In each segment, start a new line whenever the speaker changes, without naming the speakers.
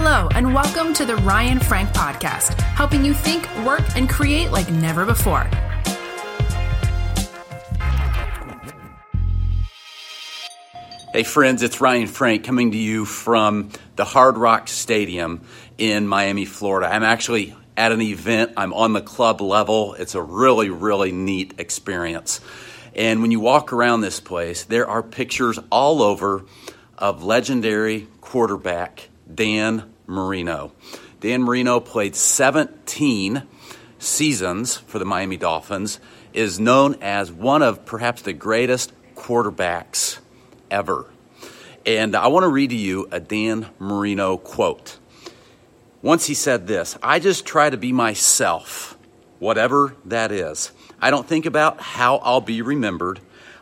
Hello, and welcome to the Ryan Frank Podcast, helping you think, work, and create like never before.
Hey, friends, it's Ryan Frank coming to you from the Hard Rock Stadium in Miami, Florida. I'm actually at an event, I'm on the club level. It's a really, really neat experience. And when you walk around this place, there are pictures all over of legendary quarterback Dan Marino. Dan Marino played 17 seasons for the Miami Dolphins, is known as one of perhaps the greatest quarterbacks ever. And I want to read to you a Dan Marino quote. Once he said this I just try to be myself, whatever that is. I don't think about how I'll be remembered.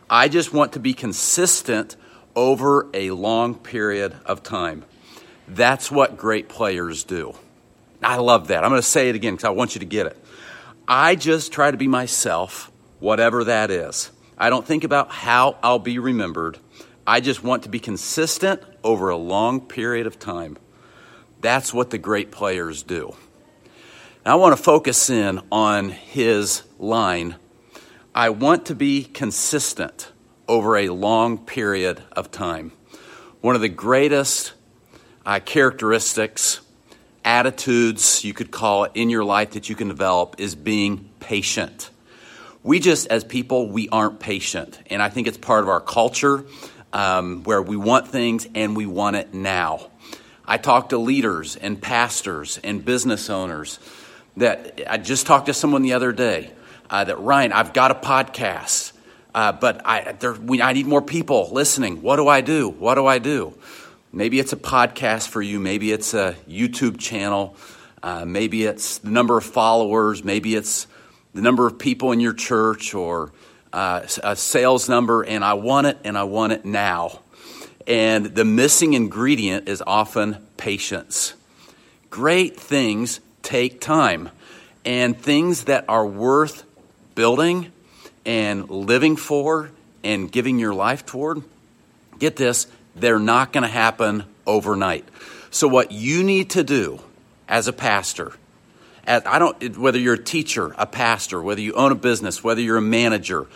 I just want to be consistent over a long period of time. That's what great players do. I love that. I'm going to say it again because I want you to get it. I just try to be myself, whatever that is. I don't think about how I'll be remembered. I just want to be consistent over a long period of time. That's what the great players do. Now, I want to focus in on his line I want to be consistent over a long period of time. One of the greatest uh, characteristics, attitudes, you could call it, in your life that you can develop is being patient. We just, as people, we aren't patient. And I think it's part of our culture um, where we want things and we want it now. I talk to leaders and pastors and business owners that I just talked to someone the other day uh, that Ryan, I've got a podcast, uh, but I, there, we, I need more people listening. What do I do? What do I do? Maybe it's a podcast for you. Maybe it's a YouTube channel. Uh, maybe it's the number of followers. Maybe it's the number of people in your church or uh, a sales number. And I want it and I want it now. And the missing ingredient is often patience. Great things take time. And things that are worth building and living for and giving your life toward, get this, they're not going to happen overnight. So, what you need to do as a pastor, as, I don't, whether you're a teacher, a pastor, whether you own a business, whether you're a manager,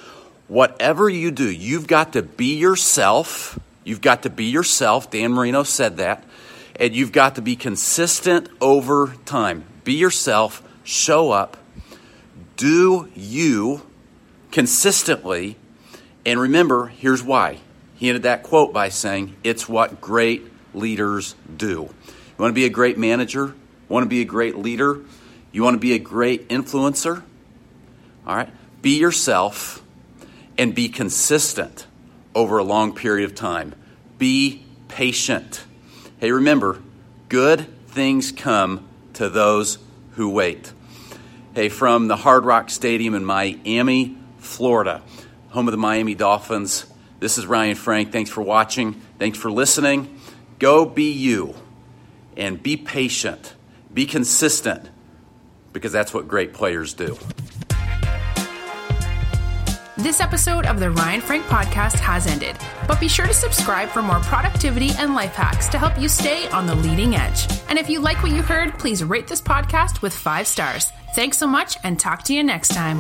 whatever you do, you've got to be yourself. You've got to be yourself. Dan Marino said that. And you've got to be consistent over time. Be yourself, show up, do you consistently. And remember, here's why. He ended that quote by saying, It's what great leaders do. You want to be a great manager? Want to be a great leader? You want to be a great influencer? All right? Be yourself and be consistent over a long period of time. Be patient. Hey, remember, good things come to those who wait. Hey, from the Hard Rock Stadium in Miami, Florida, home of the Miami Dolphins, this is Ryan Frank. Thanks for watching. Thanks for listening. Go be you and be patient, be consistent, because that's what great players do.
This episode of the Ryan Frank podcast has ended, but be sure to subscribe for more productivity and life hacks to help you stay on the leading edge. And if you like what you heard, please rate this podcast with five stars. Thanks so much and talk to you next time.